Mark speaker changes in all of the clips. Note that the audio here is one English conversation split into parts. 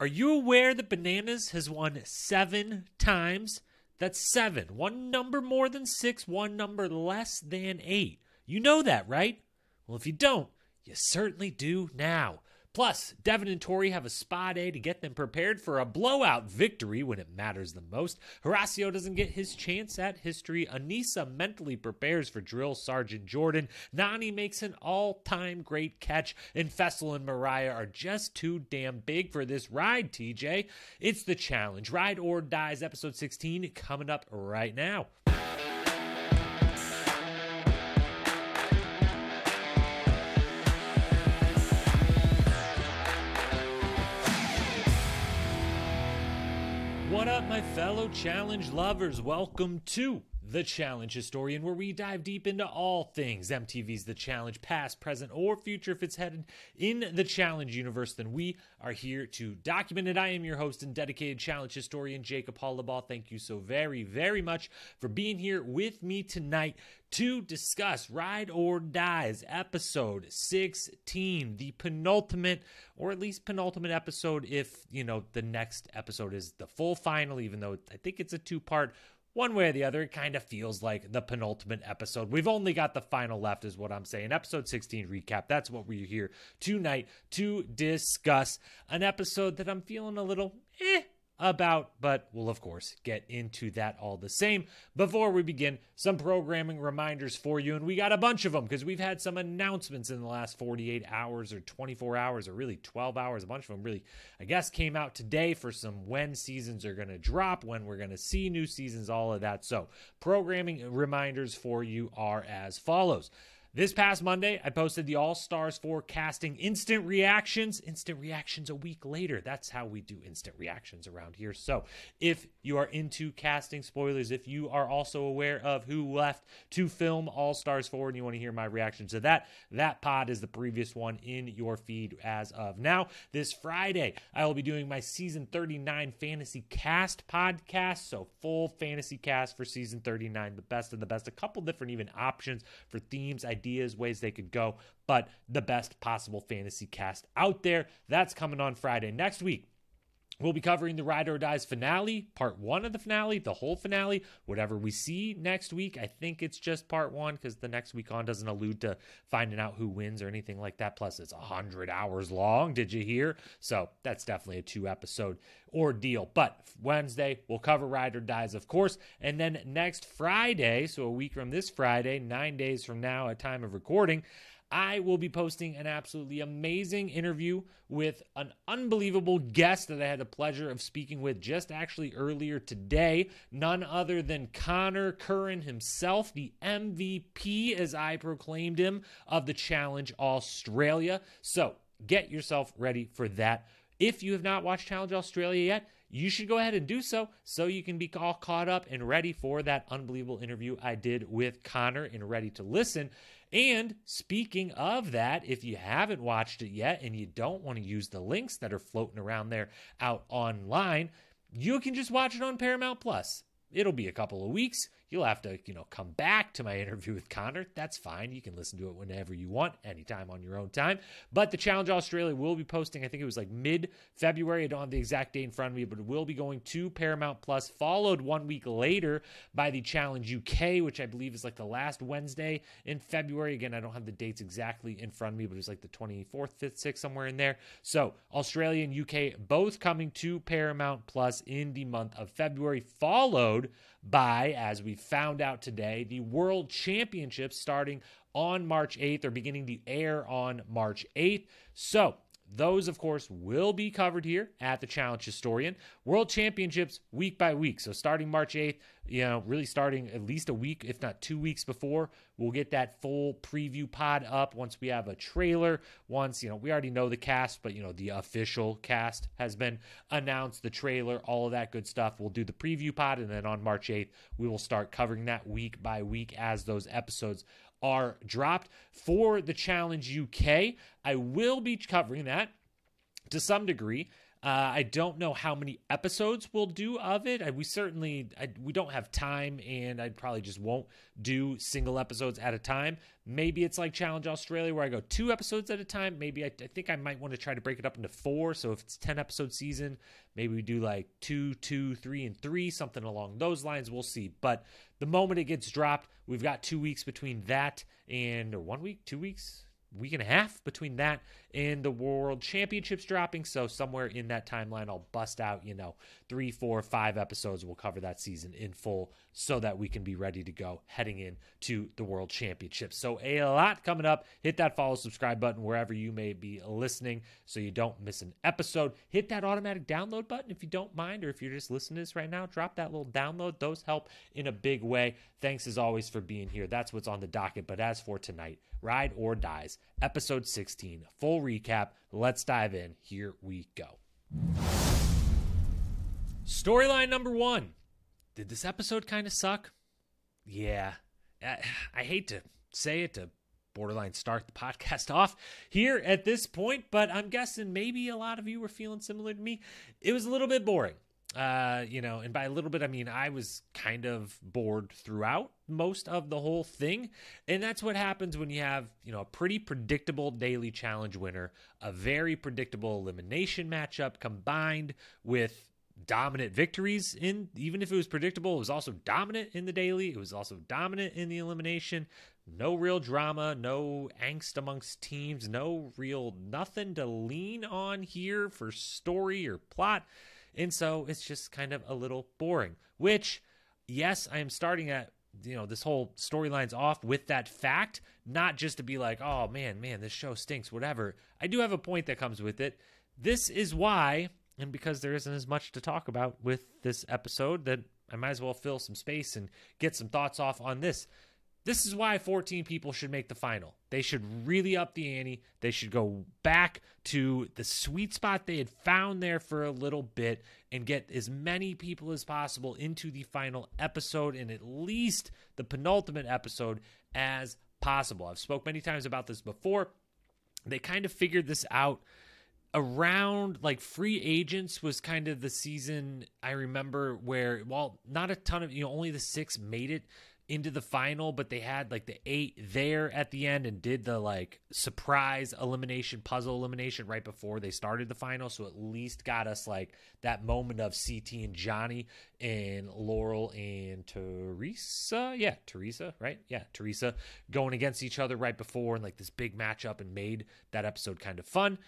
Speaker 1: Are you aware that Bananas has won seven times? That's seven. One number more than six, one number less than eight. You know that, right? Well, if you don't, you certainly do now. Plus, Devin and Tori have a spa day to get them prepared for a blowout victory when it matters the most. Horacio doesn't get his chance at history. Aneesa mentally prepares for drill sergeant Jordan. Nany makes an all-time great catch. And Faysal and Moriah are just too damn big for this ride, TJ. It's the challenge. Ride or Dies, episode 16, coming up right now. Challenge lovers? Welcome to The Challenge Historian, where we dive deep into all things MTV's The Challenge, past, present, or future. If it's headed in the challenge universe, then we are here to document it. I am your host and dedicated challenge historian, Jacob Hollabaugh. Thank you so very, very much for being here with me tonight to discuss Ride or Dies episode 16, the penultimate or at least penultimate episode if, you know, the next episode is the full final even though I think it's a two-part one way or the other, it kind of feels like the penultimate episode. We've only got the final left, is what I'm saying. Episode 16 recap. That's what we're here tonight to discuss. An episode that I'm feeling a little eh about, but we'll of course get into that all the same. Before we begin, some programming reminders for you, and we got a bunch of them because we've had some announcements in the last 48 hours or 24 hours or really 12 hours. A bunch of them really, I guess, came out today for some when seasons are going to drop, when we're going to see new seasons, all of that. So, programming reminders for you are as follows. This past Monday, I posted the All Stars forecasting instant reactions. Instant reactions a week later. That's how we do instant reactions around here. So, if you are into casting spoilers, if you are also aware of who left to film All Stars 4 and you want to hear my reaction to that, that pod is the previous one in your feed as of now. This Friday, I will be doing my season 39 fantasy cast podcast. So, full fantasy cast for season 39, the best of the best. A couple different even options for themes, ideas, ways they could go, but the best possible fantasy cast out there. That's coming on Friday. Next week, We'll be covering the Ride or Dies finale, part one of the finale, the whole finale, whatever we see next week. I think it's just part one because the next week on doesn't allude to finding out who wins or anything like that. Plus, it's 100 hours long. Did you hear? So that's definitely a two episode ordeal. But Wednesday, we'll cover Ride or Dies, of course. And then next Friday, so a week from this Friday, nine days from now at time of recording, I will be posting an absolutely amazing interview with an unbelievable guest that I had the pleasure of speaking with just actually earlier today. None other than Connor Curran himself, the MVP, as I proclaimed him, of the Challenge Australia. So get yourself ready for that. If you have not watched Challenge Australia yet, you should go ahead and do so so you can be all caught up and ready for that unbelievable interview I did with Connor and ready to listen. And speaking of that, if you haven't watched it yet and you don't want to use the links that are floating around there out online, you can just watch it on Paramount Plus. It'll be a couple of weeks. You'll have to, you know, come back to my interview with Conor. That's fine. You can listen to it whenever you want, anytime on your own time. But the Challenge Australia will be posting, I think it was like mid February. I don't have the exact date in front of me, but it will be going to Paramount Plus, followed one week later by the Challenge UK, which I believe is like the last Wednesday in February. Again, I don't have the dates exactly in front of me, but it's like the 24th, 5th, 6th, somewhere in there. So Australia and UK both coming to Paramount Plus in the month of February, followed by, as we found out today, the World Championships starting on March 8th or beginning to air on March 8th. So, those, of course, will be covered here at the Challenge Historian. World Championships week by week. So starting March 8th, you know, really starting at least a week, if not two weeks before, we'll get that full preview pod up once we have a trailer. Once, you know, we already know the cast, but, you know, the official cast has been announced, the trailer, all of that good stuff. We'll do the preview pod, and then on March 8th, we will start covering that week by week as those episodes are dropped. For the Challenge UK, I will be covering that to some degree. Uh, I don't know how many episodes we'll do of it. I, we certainly I, we don't have time, and I probably just won't do single episodes at a time. Maybe it's like Challenge Australia where I go two episodes at a time. Maybe I, I think I might want to try to break it up into four. So if it's ten episode season, maybe we do like two, two, three, and three, something along those lines. We'll see. But the moment it gets dropped, we've got two weeks between that and or one week, two weeks week and a half between that and the world championships dropping. So somewhere in that timeline i'll bust out you know three four five episodes. We'll cover that season in full so that we can be ready to go heading in to the world championships so a lot coming up hit that follow subscribe button wherever you may be listening so you don't miss an episode hit that automatic download button if you don't mind or if you're just listening to this right now drop that little download those help in a big way thanks as always for being here that's what's on the docket but as for tonight Ride or Dies, episode 16. Full recap. Let's dive in. Here we go. Storyline number one. Did this episode kind of suck? Yeah. I hate to say it to borderline start the podcast off here at this point, but I'm guessing maybe a lot of you were feeling similar to me. It was a little bit boring uh you know and by a little bit i mean i was kind of bored throughout most of the whole thing and that's what happens when you have you know a pretty predictable daily challenge winner a very predictable elimination matchup combined with dominant victories in even if it was predictable it was also dominant in the daily. It was also dominant in the elimination. No real drama no angst amongst teams no real nothing to lean on here for story or plot. And so it's just kind of a little boring, which, yes, I am starting at you know this whole storyline's off with that fact not just to be like oh man man this show stinks whatever. I do have a point that comes with it. This is why and because there isn't as much to talk about with this episode that i might as well fill some space and get some thoughts off on this this is why 14 people should make the final. They should really up the ante. They should go back to the sweet spot they had found there for a little bit and get as many people as possible into the final episode and at least the penultimate episode as possible. I've spoke many times about this before. They kind of figured this out around like free agents was kind of the season I remember where well not a ton of you know only the 6 made it into the final, but they had like the eight there at the end and did the like surprise elimination, puzzle elimination right before they started the final. So at least got us like that moment of CT and Johnny and Laurel and Teresa. Yeah, Teresa, right? Yeah, Teresa going against each other right before and like this big matchup and made that episode kind of fun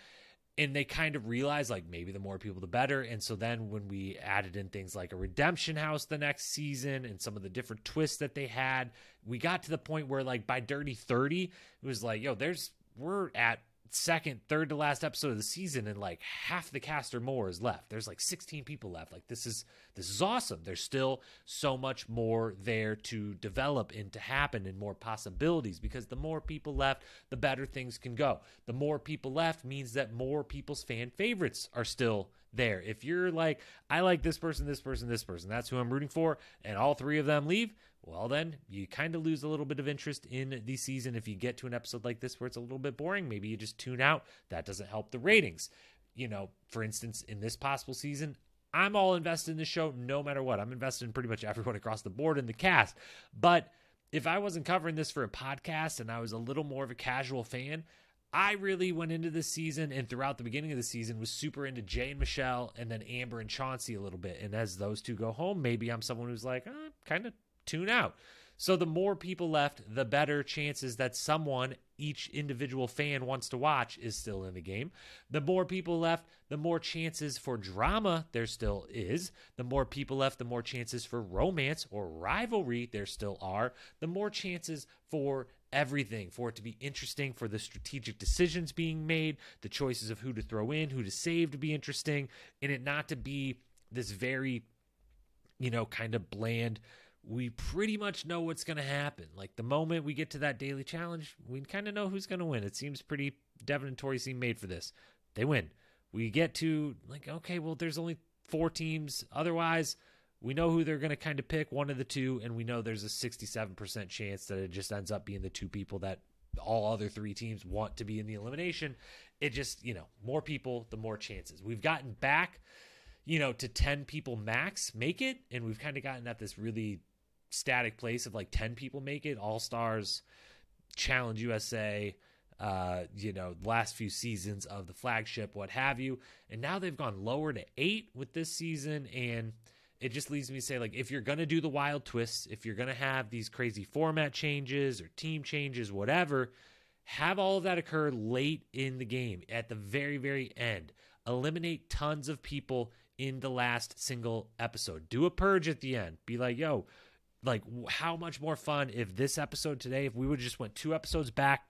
Speaker 1: and they kind of realized like maybe the more people the better. And so then when we added in things like a redemption house the next season and some of the different twists that they had we got to the point where like by dirty 30 it was like yo there's we're at second, third to last episode of the season, and like half the cast or more is left. There's like 16 people left. Like this is this is awesome. There's still so much more there to develop and to happen, and more possibilities. Because the more people left, the better things can go. The more people left means that more people's fan favorites are still there. If you're like, I like this person, this person, this person, that's who I'm rooting for, and all three of them leave, well, then you kind of lose a little bit of interest in the season. If you get to an episode like this where it's a little bit boring, maybe you just tune out. That doesn't help the ratings. You know, for instance, in this possible season, I'm all invested in the show no matter what. I'm invested in pretty much everyone across the board in the cast. But if I wasn't covering this for a podcast and I was a little more of a casual fan, I really went into this season and throughout the beginning of the season was super into Jay and Michelle and then Amber and Chauncey a little bit. And as those two go home, maybe I'm someone who's like, eh, kind of tune out. So the more people left, the better chances that someone, each individual fan wants to watch, is still in the game. The more people left, the more chances for drama there still is. The more people left, the more chances for romance or rivalry there still are. The more chances for everything for it to be interesting, for the strategic decisions being made, the choices of who to throw in, who to save to be interesting, and it not to be this very, you know, kind of bland we pretty much know what's going to happen. Like the moment we get to that daily challenge, we kind of know who's going to win. It seems pretty Devin and Tori seem made for this. They win. We get to like, okay, well, there's only four teams. Otherwise, we know who they're going to kind of pick, one of the two, and we know there's a 67% chance that it just ends up being the two people that all other three teams want to be in the elimination. it just, you know, more people, the more chances. We've gotten back, you know, to 10 people max make it. And we've kind of gotten at this really static place of like 10 people make it, All Stars, Challenge USA, uh, you know, last few seasons of the flagship, what have you. And now they've gone lower to eight with this season. And it just leads me to say, like, if you're to do the wild twists, if you're to have these crazy format changes or team changes, whatever, have all of that occur late in the game at the very, very end. Eliminate tons of people in the last single episode. Do a purge at the end. Be like, yo, like how much more fun if this episode today, if we would just went two episodes back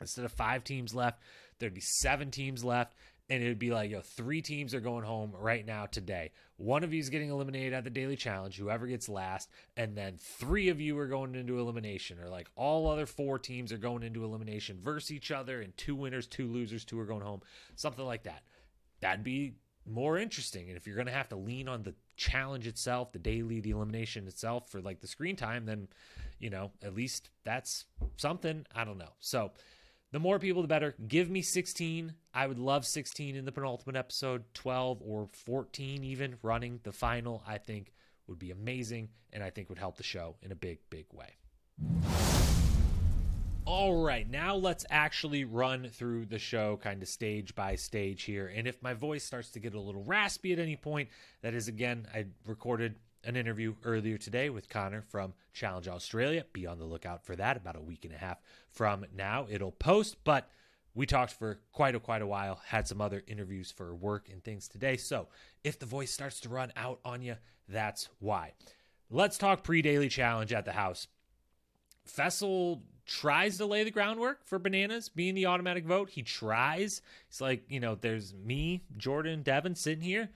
Speaker 1: instead of five teams left, there'd be seven teams left. And it would be like, yo, three teams are going home right now today. One of you is getting eliminated at the daily challenge, whoever gets last, and then three of you are going into elimination, or like all other four teams are going into elimination versus each other, and two winners, two losers, two are going home, something like that. That'd be more interesting. And if you're going to have to lean on the challenge itself, the daily, the elimination itself for like the screen time, then, you know, at least that's something. I don't know. So the more people, the better. Give me 16. I would love 16 in the penultimate episode, 12 or 14 even running the final. I think would be amazing and I think would help the show in a big, big way. All right, now let's actually run through the show kind of stage by stage here. And if my voice starts to get a little raspy at any point, that is again, I recorded an interview earlier today with Connor from Challenge Australia. Be on the lookout for that about a week and a half from now. It'll post, but we talked for quite a quite a while, had some other interviews for work and things today. So, if the voice starts to run out on you, that's why. Let's talk pre-daily challenge at the house. Faysal tries to lay the groundwork for bananas being the automatic vote. He tries. He's like, you know, there's me, Jordan, Devin sitting here.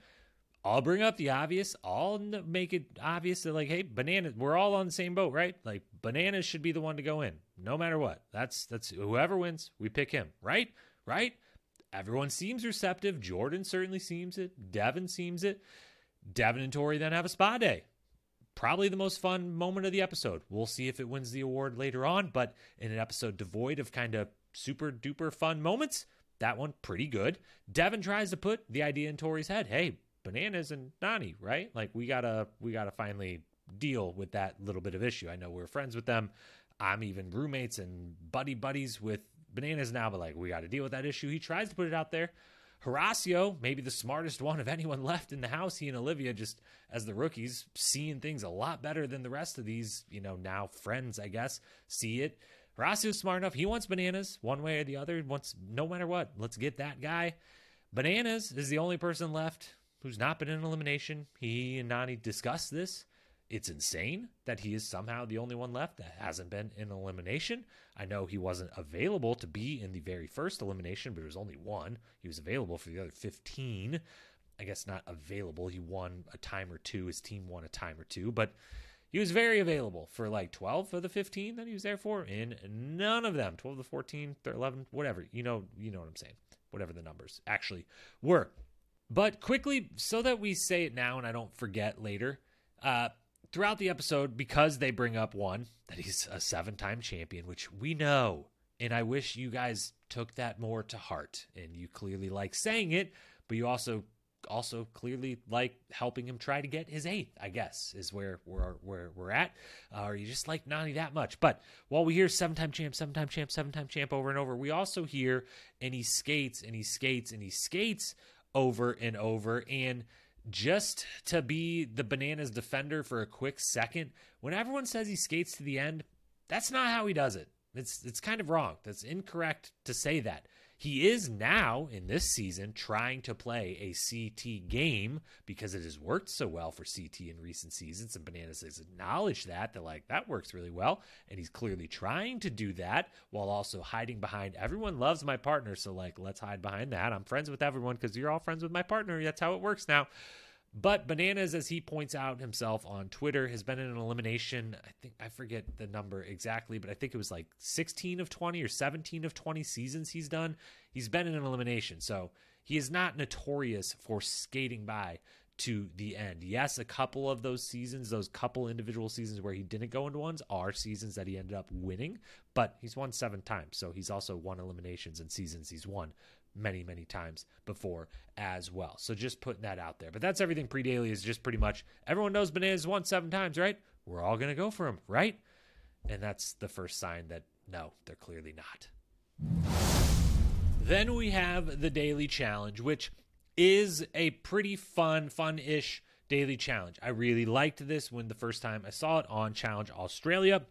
Speaker 1: I'll bring up the obvious. I'll make it obvious that, like, hey, bananas, we're all on the same boat, right? Like, bananas should be the one to go in, no matter what. That's that's whoever wins, we pick him, right? Right? Everyone seems receptive. Jordan certainly seems it. Devin seems it. Devin and Tori then have a spa day probably the most fun moment of the episode. We'll see if it wins the award later on, but in an episode devoid of kind of super duper fun moments, that one pretty good. Devin tries to put the idea in Tori's head. Hey, bananas and Nany, right? Like we gotta we gotta finally deal with that little bit of issue. I know we're friends with them. I'm even roommates and buddy buddies with bananas now, but like we got to deal with that issue. He tries to put it out there. Horacio, maybe the smartest one of anyone left in the house, he and Olivia, just as the rookies, seeing things a lot better than the rest of these, you know, now friends, I guess, see it. Horacio's smart enough. He wants bananas one way or the other. Wants no matter what. Let's get that guy. Bananas is the only person left who's not been in elimination. He and Nany discussed this. It's insane that he is somehow the only one left that hasn't been in elimination. I know he wasn't available to be in the very first elimination, but it was only one. He was available for the other 15. I guess not available. He won a time or two. His team won a time or two, but he was very available for like 12 of the 15 that he was there for, and none of them, 12 to 14, 11, whatever, you know, you know what I'm saying, whatever the numbers actually were. But quickly, so that we say it now and I don't forget later, uh, throughout the episode, because they bring up one, that he's a seven time champion, which we know. And I wish you guys took that more to heart. And you clearly like saying it, but you also also clearly like helping him try to get his eighth, I guess, is where we're where we're at. Uh, or you just like Nany that much. But while we hear seven time champ, seven time champ, seven time champ over and over, we also hear and he skates and he skates and he skates over and over. And just to be the bananas defender for a quick second, when everyone says he skates to the end, that's not how he does it. It's it's kind of wrong. That's incorrect to say that. He is now in this season trying to play a CT game because it has worked so well for CT in recent seasons, and Bananas has acknowledged that. They're like, that works really well. And he's clearly trying to do that while also hiding behind everyone loves my partner. So, like, let's hide behind that. I'm friends with everyone because you're all friends with my partner. That's how it works now. But Bananas, as he points out himself on Twitter, has been in an elimination. I think I forget the number exactly, but I think it was like 16 of 20 or 17 of 20 seasons he's done. He's been in an elimination. So he is not notorious for skating by to the end. Yes, a couple of those seasons, those couple individual seasons where he didn't go into ones, are seasons that he ended up winning, but he's won seven times. So he's also won eliminations in seasons he's won many, many times before as well. So just putting that out there. But that's everything pre daily is just pretty much everyone knows bananas won seven times, right? We're all going to go for them, right? And that's the first sign that no, they're clearly not. Then we have the daily challenge, which is a pretty fun, fun ish daily challenge. I really liked this when the first time I saw it on Challenge Australia.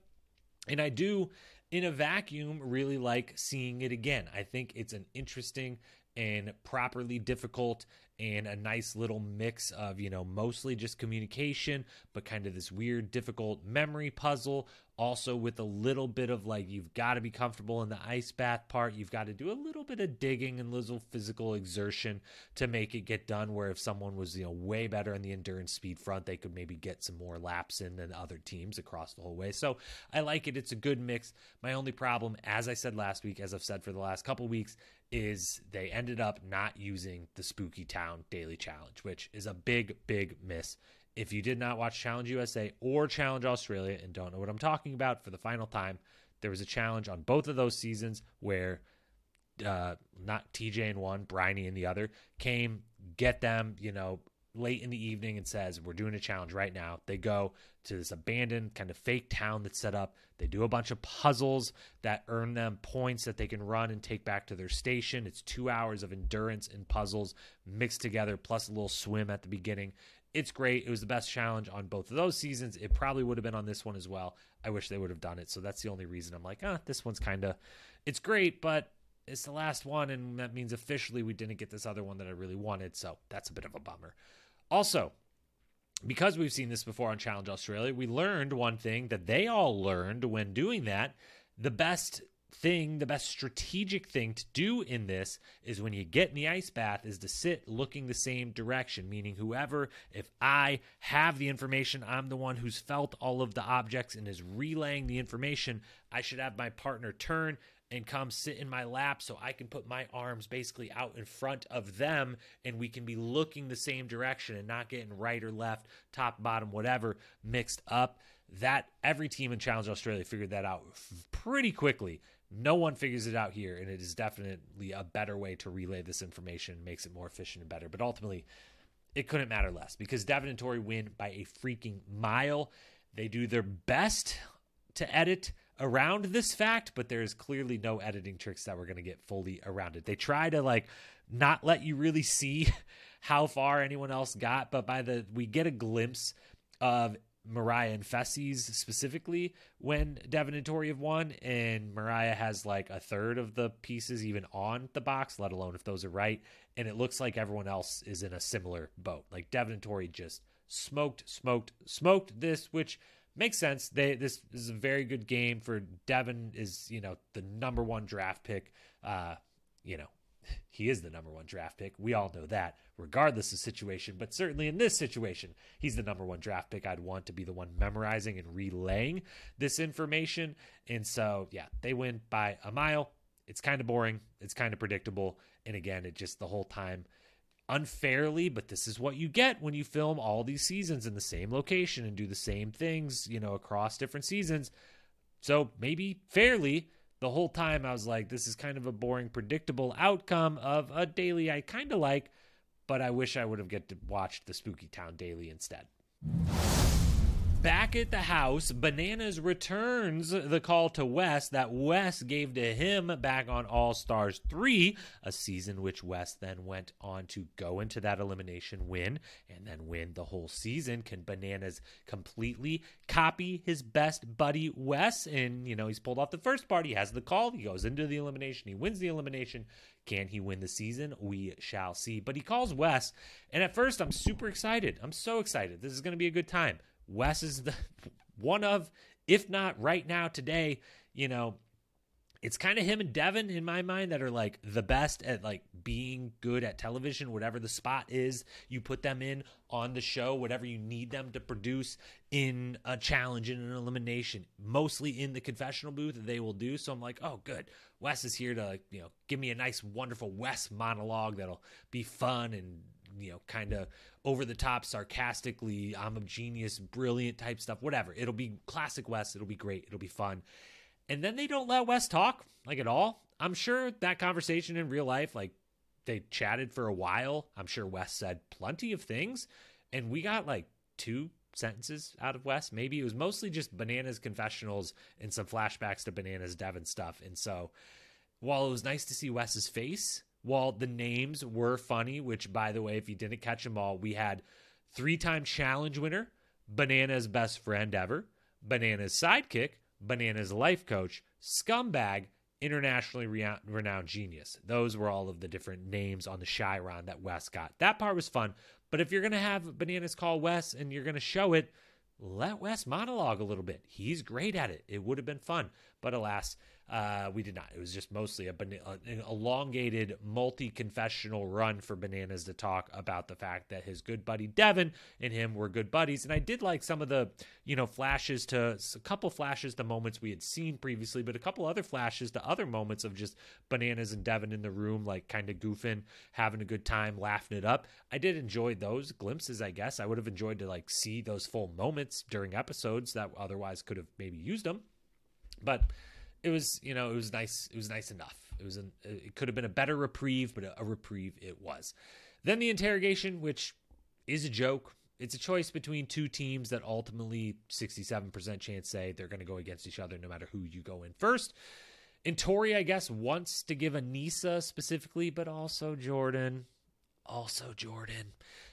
Speaker 1: And I do, in a vacuum, really like seeing it again. I think it's an interesting and properly difficult and a nice little mix of, you know, mostly just communication, but kind of this weird, difficult memory puzzle. Also, with a little bit of like, you've got to be comfortable in the ice bath part. You've got to do a little bit of digging and little physical exertion to make it get done. Where if someone was, you know, way better in the endurance speed front, they could maybe get some more laps in than other teams across the whole way. So I like it. It's a good mix. My only problem, as I said last week, as I've said for the last couple weeks, is they ended up not using the Spooky Town Daily Challenge, which is a big, big miss. If you did not watch Challenge USA or Challenge Australia and don't know what I'm talking about for the final time, there was a challenge on both of those seasons where uh, not TJ in one, Bryony in the other, came get them, you know, late in the evening and says, We're doing a challenge right now. They go to this abandoned kind of fake town that's set up. They do a bunch of puzzles that earn them points that they can run and take back to their station. It's two hours of endurance and puzzles mixed together, plus a little swim at the beginning. It's great. It was the best challenge on both of those seasons. It probably would have been on this one as well. I wish they would have done it. So that's the only reason I'm like, ah, this one's kind of, it's great, but it's the last one. And that means officially we didn't get this other one that I really wanted. So that's a bit of a bummer. Also, because we've seen this before on Challenge Australia, we learned one thing that they all learned when doing that. The best thing, the best strategic thing to do in this is when you get in the ice bath is to sit looking the same direction, meaning whoever, if I have the information, I'm the one who's felt all of the objects and is relaying the information, I should have my partner turn and come sit in my lap so I can put my arms basically out in front of them and we can be looking the same direction and not getting right or left, top, bottom, whatever mixed up. That every team in Challenge Australia figured that out pretty quickly. No one figures it out here, and it is definitely a better way to relay this information, makes it more efficient and better. But ultimately, it couldn't matter less because Devin and Tori win by a freaking mile. They do their best to edit around this fact, but there's clearly no editing tricks that we're going to get fully around it. They try to like not let you really see how far anyone else got, but by the we get a glimpse of Moriah and Fessy's specifically when Devin and Tori have won, and Moriah has like a third of the pieces even on the box, let alone if those are right. And it looks like everyone else is in a similar boat. Like Devin and Tori just smoked, smoked, smoked this, which makes sense. They this is a very good game for Devin. Is you know the number one draft pick. Uh, you know he is the number one draft pick. We all know that, regardless of situation. But certainly in this situation, he's the number one draft pick. I'd want to be the one memorizing and relaying this information. And so, yeah, they win by a mile. It's kind of boring. It's kind of predictable. And again, it just the whole time unfairly, but this is what you get when you film all these seasons in the same location and do the same things, you know, across different seasons. So maybe fairly, the whole time I was like, this is kind of a boring, predictable outcome of a daily I kind of like, but I wish I would have get to watch the Spooky Town daily instead. Back at the house, Bananas returns the call to Wes that Wes gave to him back on All Stars 3, a season which Wes then went on to go into that elimination win and then win the whole season. Can Bananas completely copy his best buddy Wes? And, you know, he's pulled off the first part. He has the call. He goes into the elimination. He wins the elimination. Can he win the season? We shall see. But he calls Wes. And at first, I'm super excited. I'm so excited. This is going to be a good time. Wes is the one of, if not right now today, you know, it's kind of him and Devin in my mind that are like the best at like being good at television, whatever the spot is, you put them in on the show, whatever you need them to produce in a challenge, in an elimination, mostly in the confessional booth, they will do. So I'm like, oh, good. Wes is here to, like, you know, give me a nice, wonderful Wes monologue that'll be fun and you know, kind of over the top, sarcastically, I'm a genius, brilliant type stuff, whatever. It'll be classic Wes. It'll be great. It'll be fun. And then they don't let Wes talk, like at all. I'm sure that conversation in real life, like they chatted for a while. I'm sure Wes said plenty of things, and we got like two sentences out of Wes. Maybe it was mostly just Bananas confessionals and some flashbacks to Bananas Devin stuff. And so, while it was nice to see Wes's face, while the names were funny, which by the way, if you didn't catch them all, we had three-time challenge winner, Bananas best friend ever, Bananas sidekick, Bananas life coach, scumbag, internationally renowned genius. Those were all of the different names on the Chiron that Wes got. That part was fun. But if you're going to have Bananas call Wes and you're going to show it, let Wes monologue a little bit. He's great at it. It would have been fun. But alas, uh, we did not. It was just mostly a, an elongated, multi confessional run for Bananas to talk about the fact that his good buddy Devin and him were good buddies. And I did like some of the, you know, flashes to a couple flashes to moments we had seen previously, but a couple other flashes to other moments of just Bananas and Devin in the room, like kind of goofing, having a good time, laughing it up. I did enjoy those glimpses, I guess. I would have enjoyed to like see those full moments during episodes that otherwise could have maybe used them. But it was you know it was nice it was nice enough. It was an it could have been a better reprieve but a, a reprieve it was. Then the interrogation which is a joke. It's a choice between two teams that ultimately 67% chance say they're going to go against each other no matter who you go in first. And tori i guess wants to give aneesa specifically but also jordan. Also jordan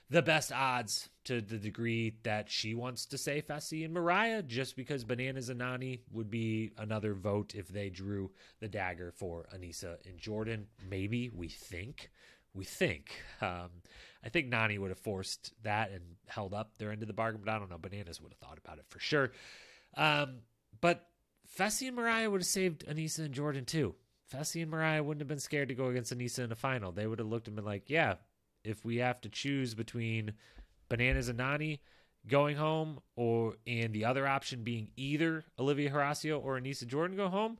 Speaker 1: the best odds to the degree that she wants to say Fessy and Moriah, just because Bananas and Nany would be another vote if they drew the dagger for Aneesa and Jordan. Maybe we think. We think. Um, I think Nany would have forced that and held up their end of the bargain, but I don't know. Bananas would have thought about it for sure. Um, but Fessy and Moriah would have saved Aneesa and Jordan too. Fessy and Moriah wouldn't have been scared to go against Aneesa in a final. They would have looked and been like, yeah, if we have to choose between Bananas and Nany going home or and the other option being either Olivia Horacio or Aneesa Jordan go home,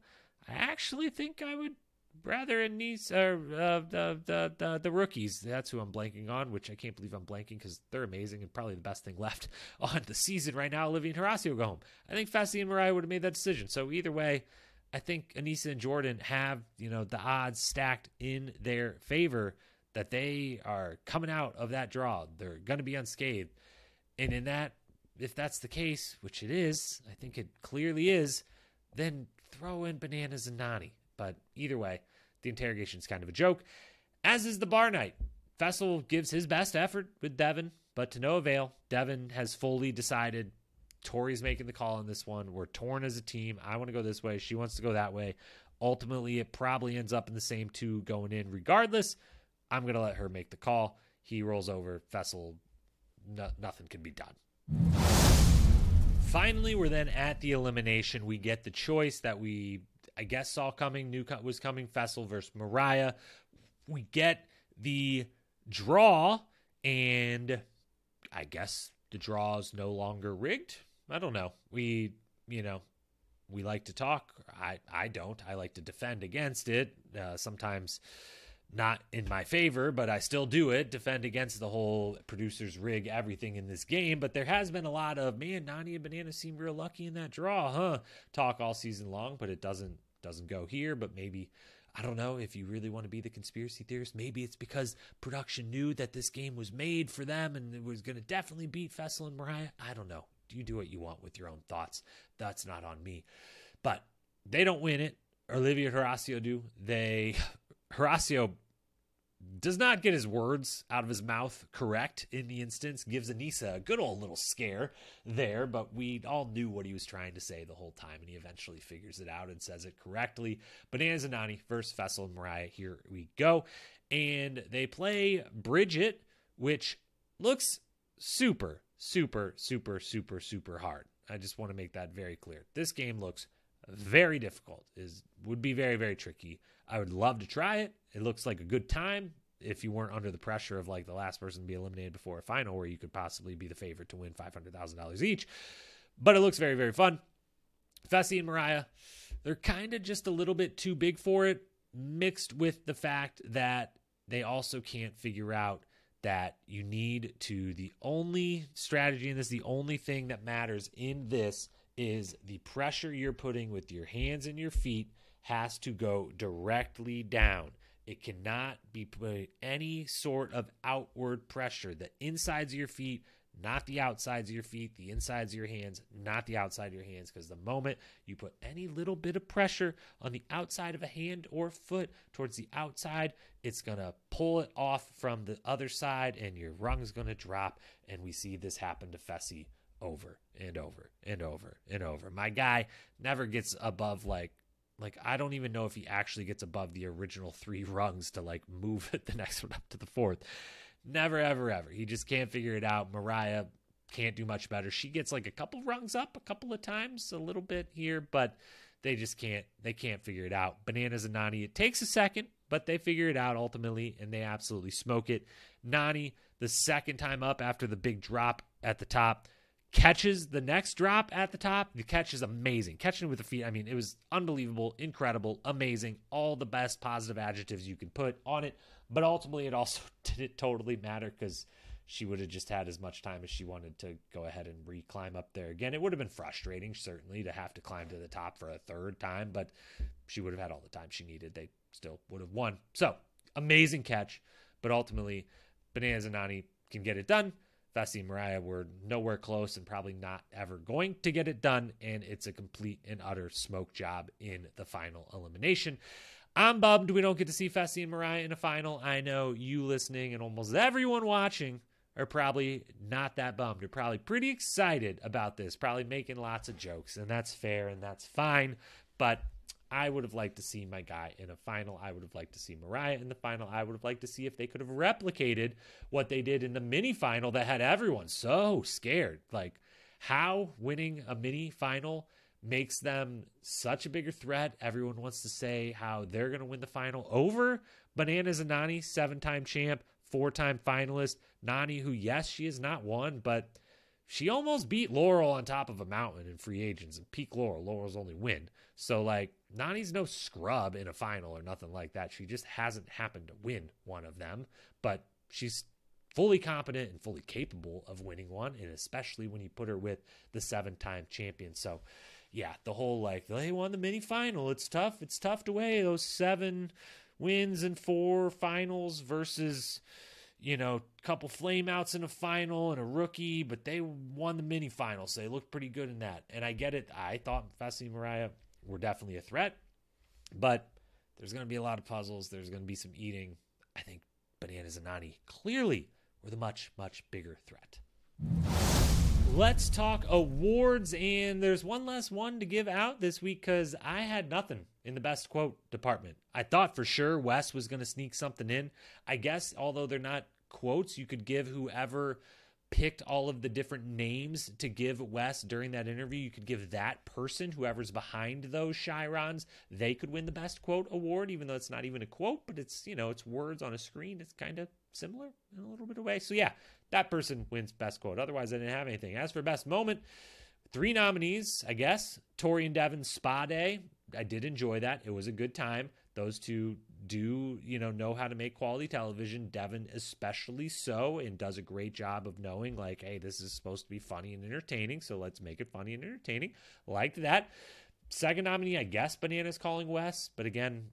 Speaker 1: I actually think I would rather Aneesa or uh, the, the the the rookies. That's who I'm blanking on, which I can't believe I'm blanking because they're amazing and probably the best thing left on the season right now. Olivia and Horacio go home. I think Fessy and Moriah would have made that decision. So either way, I think Aneesa and Jordan have you know the odds stacked in their favor that they are coming out of that draw. They're going to be unscathed. And in that, if that's the case, which it is, I think it clearly is, then throw in bananas and Nany. But either way, the interrogation is kind of a joke, as is the bar night. Faysal gives his best effort with Devin, but to no avail. Devin has fully decided Tori's making the call on this one. We're torn as a team. I want to go this way. She wants to go that way. Ultimately, it probably ends up in the same two going in regardless. I'm going to let her make the call. He rolls over. Faysal, no, nothing can be done. Finally, we're then at the elimination. We get the choice that we, I guess, saw coming, knew was coming Faysal versus Moriah. We get the draw, and I guess the draw is no longer rigged. I don't know. We, you know, we like to talk. I, I don't. I like to defend against it. Uh, sometimes not in my favor, but I still do it, defend against the whole producers rig everything in this game. But there has been a lot of man, Nany and Banana seem real lucky in that draw, huh? Talk all season long, but it doesn't doesn't go here. But maybe I don't know if you really want to be the conspiracy theorist. Maybe it's because production knew that this game was made for them and it was going to definitely beat Faysal and Moriah. I don't know. You do what you want with your own thoughts. That's not on me. But they don't win it. Olivia Horacio do. They Horacio does not get his words out of his mouth correct in the instance, gives Aneesa a good old little scare there, but we all knew what he was trying to say the whole time, and he eventually figures it out and says it correctly. Bananas and Nany versus Faysal and Moriah. Here we go. And they play Bridget, which looks super, super, super, super, super hard. I just want to make that very clear. This game looks very difficult. Is would be very, very tricky. I would love to try it. It looks like a good time if you weren't under the pressure of like the last person to be eliminated before a final where you could possibly be the favorite to win $500,000 each. But it looks very, very fun. Fessy and Moriah, they're kind of just a little bit too big for it, mixed with the fact that they also can't figure out that you need to the only strategy in this, the only thing that matters in this is the pressure you're putting with your hands and your feet has to go directly down It cannot be put any sort of outward pressure. The insides of your feet, not the outsides of your feet, the insides of your hands, not the outside of your hands. Because the moment you put any little bit of pressure on the outside of a hand or foot towards the outside, it's going to pull it off from the other side and your rung's going to drop. And we see this happen to Fessy over and over and over and over. My guy never gets above like like I don't even know if he actually gets above the original three rungs to like move the next one up to the fourth. Never, ever, ever. He just can't figure it out. Moriah can't do much better. She gets like a couple rungs up a couple of times, a little bit here, but they just can't they can't figure it out. Bananas and Nany, it takes a second, but they figure it out ultimately and they absolutely smoke it. Nany, the second time up after the big drop at the top, catches the next drop at the top. The catch is amazing. Catching with the feet, I mean, it was unbelievable, incredible, amazing, all the best positive adjectives you can put on it. But ultimately, it also didn't totally matter because she would have just had as much time as she wanted to go ahead and re climb up there again. It would have been frustrating, certainly, to have to climb to the top for a third time, but she would have had all the time she needed. They still would have won. So, amazing catch, but ultimately, Bananas and Nany can get it done. And Moriah were nowhere close and probably not ever going to get it done. And it's a complete and utter smoke job in the final elimination. I'm bummed we don't get to see Fessy and Moriah in a final. I know you listening and almost everyone watching are probably not that bummed. You're probably pretty excited about this, probably making lots of jokes, and that's fair and that's fine. But I would have liked to see my guy in a final. I would have liked to see Moriah in the final. I would have liked to see if they could have replicated what they did in the mini final that had everyone so scared. Like how winning a mini final makes them such a bigger threat. Everyone wants to say how they're going to win the final over Bananas and Nany, seven time champ, four time finalist. Nany, who, yes, she has not won, but she almost beat Laurel on top of a mountain in free agents and peak Laurel. Laurel's only win. So, like, Nany's no scrub in a final or nothing like that. She just hasn't happened to win one of them, but she's fully competent and fully capable of winning one, and especially when you put her with the seven time champion. So, yeah, the whole like they won the mini final. It's tough. It's tough to weigh those seven wins and four finals versus you know, couple flameouts in a final and a rookie, but they won the mini finals. So they looked pretty good in that. And I get it. I thought Fessy Moriah were definitely a threat, but there's going to be a lot of puzzles. There's going to be some eating. I think Bananas and Nany clearly were the much, much bigger threat. Let's talk awards, and there's one last one to give out this week because I had nothing in the best quote department. I thought for sure Wes was going to sneak something in. I guess, although they're not quotes, you could give whoever picked all of the different names to give Wes during that interview. You could give that person, whoever's behind those Chyrons, they could win the best quote award, even though it's not even a quote, but it's, you know, it's words on a screen. It's kind of similar in a little bit of way. So yeah, that person wins best quote. Otherwise, I didn't have anything. As for best moment, three nominees, I guess. Tori and Devin Spa Day. I did enjoy that. It was a good time. Those two do, you know, know how to make quality television. Devin especially so, and does a great job of knowing, like, hey, this is supposed to be funny and entertaining, so let's make it funny and entertaining. Liked that. Second nominee, I guess, Bananas calling Wes, but again,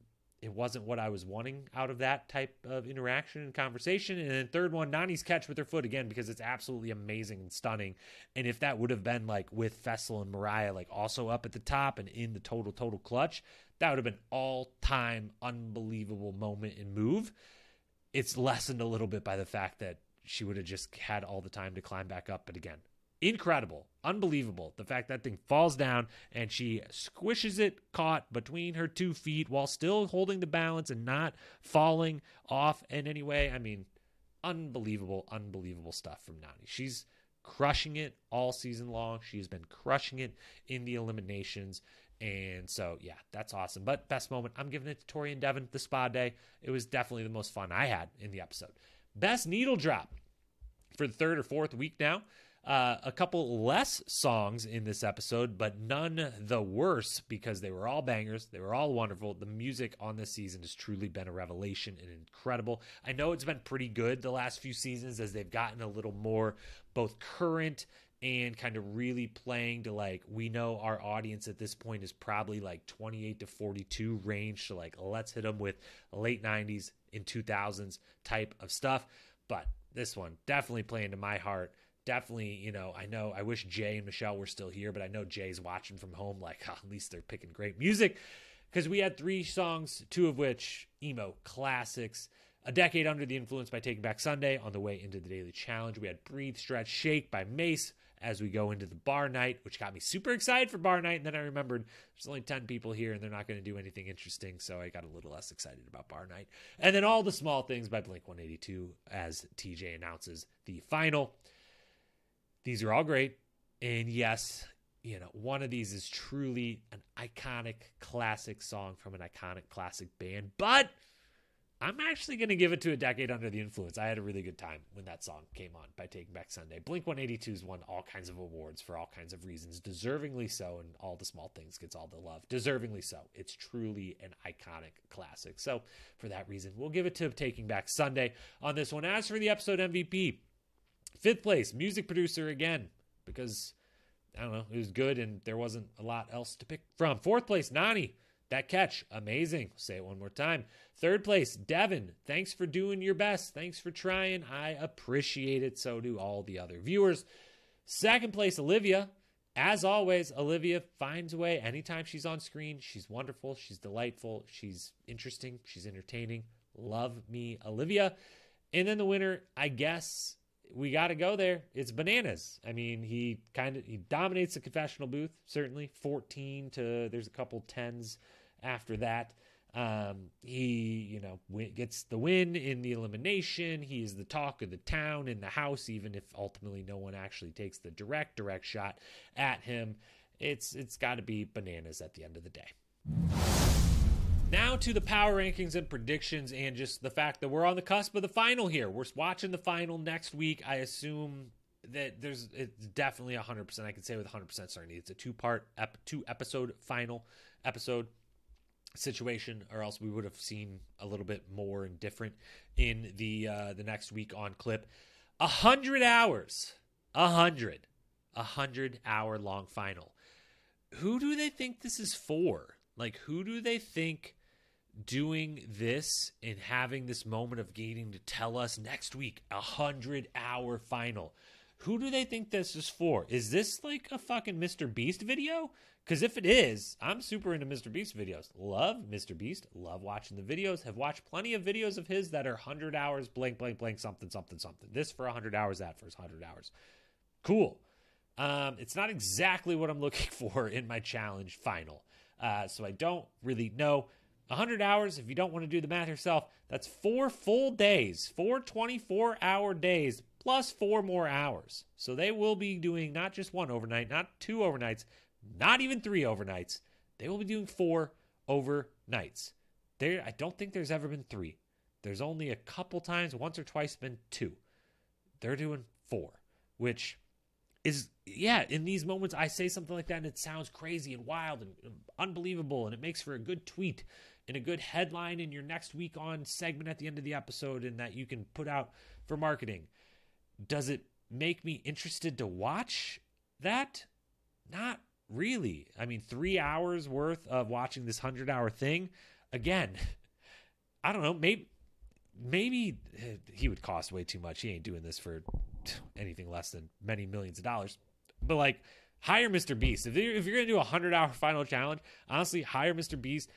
Speaker 1: it wasn't what I was wanting out of that type of interaction and conversation. And then third one, Nany's catch with her foot again because it's absolutely amazing and stunning. And if that would have been like with Fessy and Moriah, like also up at the top and in the total total clutch, that would have been all time unbelievable moment and move. It's lessened a little bit by the fact that she would have just had all the time to climb back up. But again, incredible, unbelievable. The fact that thing falls down and she squishes it caught between her two feet while still holding the balance and not falling off in any way. I mean, unbelievable, unbelievable stuff from Nany. She's crushing it all season long. She has been crushing it in the eliminations. And so, yeah, that's awesome. But best moment, I'm giving it to Tori and Devin, the spa day. It was definitely the most fun I had in the episode. Best needle drop for the third or fourth week now. Uh, a couple less songs in this episode, but none the worse because they were all bangers. They were all wonderful. The music on this season has truly been a revelation and incredible. I know it's been pretty good the last few seasons as they've gotten a little more both current and kind of really playing to like we know our audience at this point is probably like 28 to 42 range so like let's hit them with late 90s in 2000s type of stuff but this one definitely playing to my heart definitely you know i know i wish jay and michelle were still here but i know jay's watching from home like oh, at least they're picking great music because we had three songs two of which emo classics a Decade Under the Influence by Taking Back Sunday on the way into the Daily Challenge. We had Breathe, Stretch, Shake by Mase as we go into the bar night, which got me super excited for bar night. And then I remembered there's only 10 people here and they're not going to do anything interesting. So I got a little less excited about bar night. And then All the Small Things by Blink 182 as TJ announces the final. These are all great. And yes, you know, one of these is truly an iconic classic song from an iconic classic band. But I'm actually going to give it to a decade under the influence. I had a really good time when that song came on by Taking Back Sunday. Blink 182's won all kinds of awards for all kinds of reasons, deservingly so, and all the small things gets all the love. Deservingly so. It's truly an iconic classic. So, for that reason, we'll give it to Taking Back Sunday on this one. As for the episode MVP, fifth place, music producer again, because I don't know, it was good and there wasn't a lot else to pick from. Fourth place, Nany that catch, amazing. Say it one more time. Third place, Devin. Thanks for doing your best. Thanks for trying. I appreciate it. So do all the other viewers. Second place, Olivia. As always, Olivia finds a way anytime she's on screen. She's wonderful. She's delightful. She's interesting. She's entertaining. Love me, Olivia. And then the winner, I guess we got to go there. It's bananas. I mean, he kind of he dominates the confessional booth. Certainly, fourteen to there's a couple tens after that. Um, he, you know, gets the win in the elimination. He is the talk of the town in the house, even if ultimately no one actually takes the direct, direct shot at him. It's it's got to be bananas at the end of the day. Now to the power rankings and predictions, and just the fact that we're on the cusp of the final here. We're watching the final next week. I assume that there's it's definitely 100%. I can say with 100% certainty. It's a two part, ep, two episode final episode situation, or else we would have seen a little bit more and different in the uh, the next week on clip. A hundred hours, a hundred, a hundred hour long final. Who do they think this is for? Like, who do they think doing this and having this moment of gating to tell us next week a hundred hour final? Who do they think this is for? Is this like a fucking Mr. Beast video? Because if it is, I'm super into Mr. Beast videos. Love Mr. Beast. Love watching the videos. Have watched plenty of videos of his that are 100 hours, blank, blank, blank, something, something, something. This for 100 hours, that for 100 hours. Cool. Um, it's not exactly what I'm looking for in my challenge final. Uh, so I don't really know. 100 hours, if you don't want to do the math yourself, that's four full days, four 24 hour days, plus four more hours. So they will be doing not just one overnight, not two overnights, not even three overnights. They will be doing four overnights. There, I don't think there's ever been three. There's only a couple times, once or twice, been two. They're doing four, which is yeah. In these moments, I say something like that, and it sounds crazy and wild and unbelievable, and it makes for a good tweet and a good headline in your next week on segment at the end of the episode, and that you can put out for marketing. Does it make me interested to watch that? Not really. I mean, three hours worth of watching this hundred hour thing. Again, I don't know. Maybe maybe he would cost way too much. He ain't doing this for anything less than many millions of dollars. But like, hire Mr. Beast. If you're, if you're gonna do a hundred hour final challenge, honestly, hire Mr. Beast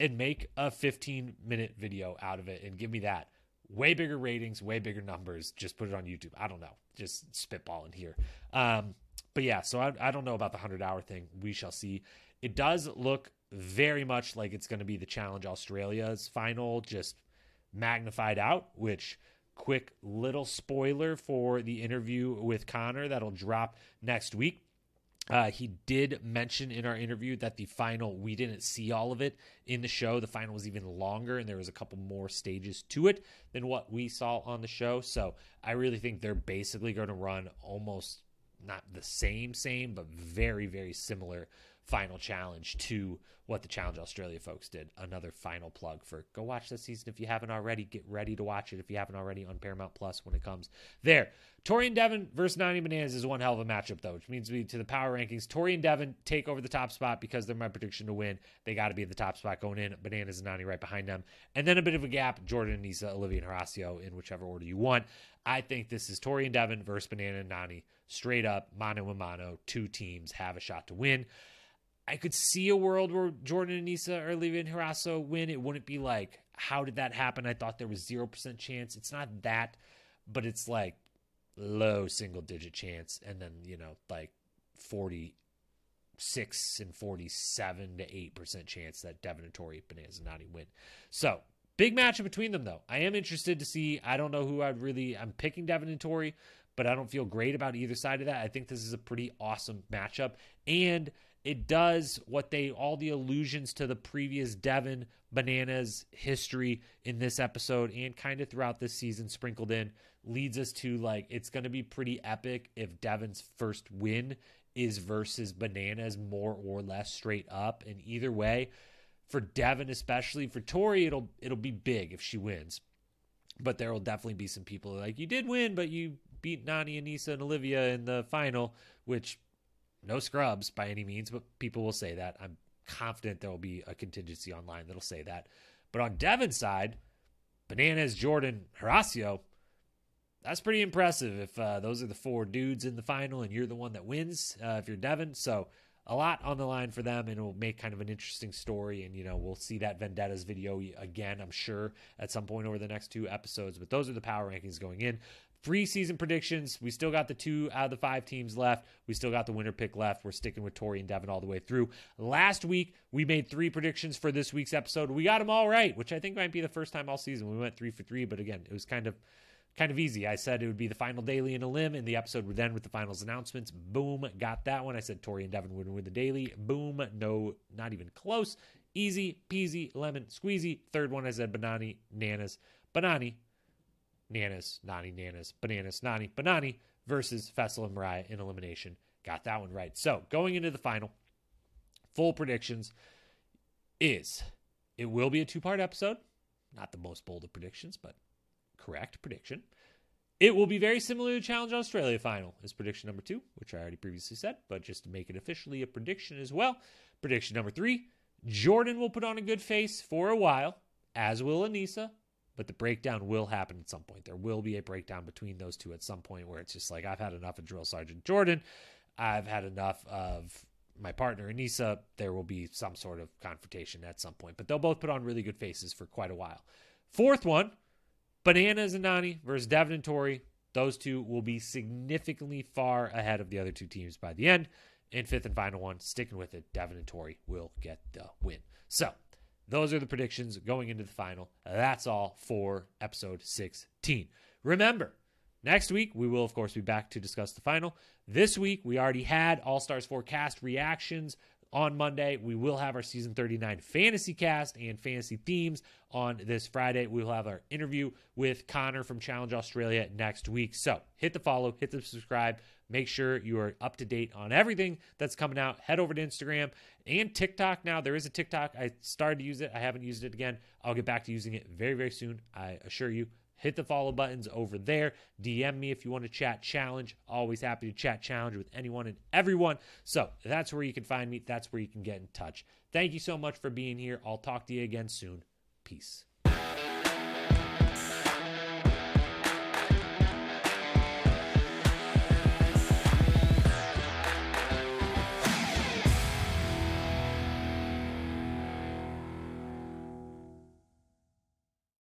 Speaker 1: and make a 15 minute video out of it and give me that. Way bigger ratings, way bigger numbers. Just put it on YouTube. I don't know. Just spitballing here. Um, but yeah, so I, I don't know about the 100 hour thing. We shall see. It does look very much like it's going to be the Challenge Australia's final, just magnified out, which quick little spoiler for the interview with Connor that'll drop next week. Uh, he did mention in our interview that the final, we didn't see all of it in the show. The final was even longer, and there was a couple more stages to it than what we saw on the show. So I really think they're basically going to run almost not the same, same, but very, very similar final challenge to what the Challenge Australia folks did. Another final plug for go watch this season if you haven't already. Get ready to watch it if you haven't already on Paramount Plus when it comes there. Tori and Devin versus Nany Bananas is one hell of a matchup, though, which means we to the power rankings. Tori and Devin take over the top spot because they're my prediction to win. They got to be at the top spot going in. Bananas and Nany right behind them. And then a bit of a gap Jordan, and Aneesa, Olivia, and Horacio in whichever order you want. I think this is Tori and Devin versus Banana and Nany. Straight up, mano a mano. Two teams have a shot to win. I could see a world where Jordan and Aneesa or Olivia and Horacio win. It wouldn't be like, how did that happen? I thought there was 0% chance. It's not that, but it's like low single digit chance. And then, you know, like 46 and 47 to 8% chance that Devin and Tori win. So big matchup between them, though. I am interested to see. I don't know who I'd really, I'm picking Devin and Tori, but I don't feel great about either side of that. I think this is a pretty awesome matchup. And, it does what they all the allusions to the previous Devin Bananas history in this episode and kind of throughout this season sprinkled in leads us to like it's going to be pretty epic if Devin's first win is versus Bananas more or less straight up. And either way for Devin especially for Tori it'll it'll be big if she wins. But there will definitely be some people like you did win but you beat Nany and Aneesa and Olivia in the final which no scrubs by any means, but people will say that. I'm confident there will be a contingency online that'll say that. But on Devin's side, Bananas, Jordan, Horacio, that's pretty impressive if uh, those are the four dudes in the final and you're the one that wins uh, if you're Devin. So a lot on the line for them and it will make kind of an interesting story. And, you know, we'll see that Vendettas video again, I'm sure, at some point over the next two episodes. But those are the power rankings going in preseason predictions. We still got the two out of the five teams left. We still got the winner pick left. We're sticking with Tori and Devin all the way through. Last week, we made three predictions for this week's episode. We got them all right, which I think might be the first time all season. We went three for three, but again, it was kind of kind of easy. I said it would be the final daily in a limb, and the episode would end with the finals announcements. Boom, got that one. I said Tori and Devin would win the daily. Boom, no, not even close. Easy peasy, lemon squeezy. Third one, I said Banani, Nanas, Banani, Nanas, Nany, Nanas, Bananas, Nany, Banani versus Faysal and Moriah in elimination. Got that one right. So going into the final, full predictions is it will be a two part episode. Not the most bold of predictions, but correct prediction. It will be very similar to Challenge Australia final, is prediction number two, which I already previously said, but just to make it officially a prediction as well. Prediction number three Jordan will put on a good face for a while, as will Aneesa, but the breakdown will happen at some point. There will be a breakdown between those two at some point where it's just like, I've had enough of Drill Sergeant Jordan. I've had enough of my partner, Aneesa. There will be some sort of confrontation at some point, but they'll both put on really good faces for quite a while. Fourth one, Bananas and Nany versus Devin and Tori. Those two will be significantly far ahead of the other two teams by the end. And fifth and final one, sticking with it, Devin and Tori will get the win. So those are the predictions going into the final. That's all for episode 16. Remember, next week we will, of course, be back to discuss the final. This week we already had All Stars Forecast reactions on Monday. We will have our season 39 fantasy cast and fantasy themes on this Friday. We will have our interview with Connor from Challenge Australia next week. So hit the follow, hit the subscribe. Make sure you are up to date on everything that's coming out. Head over to Instagram and TikTok now. There is a TikTok. I started to use it. I haven't used it again. I'll get back to using it very, very soon. I assure you. Hit the follow buttons over there. DM me if you want to chat challenge. Always happy to chat challenge with anyone and everyone. So that's where you can find me. That's where you can get in touch. Thank you so much for being here. I'll talk to you again soon. Peace.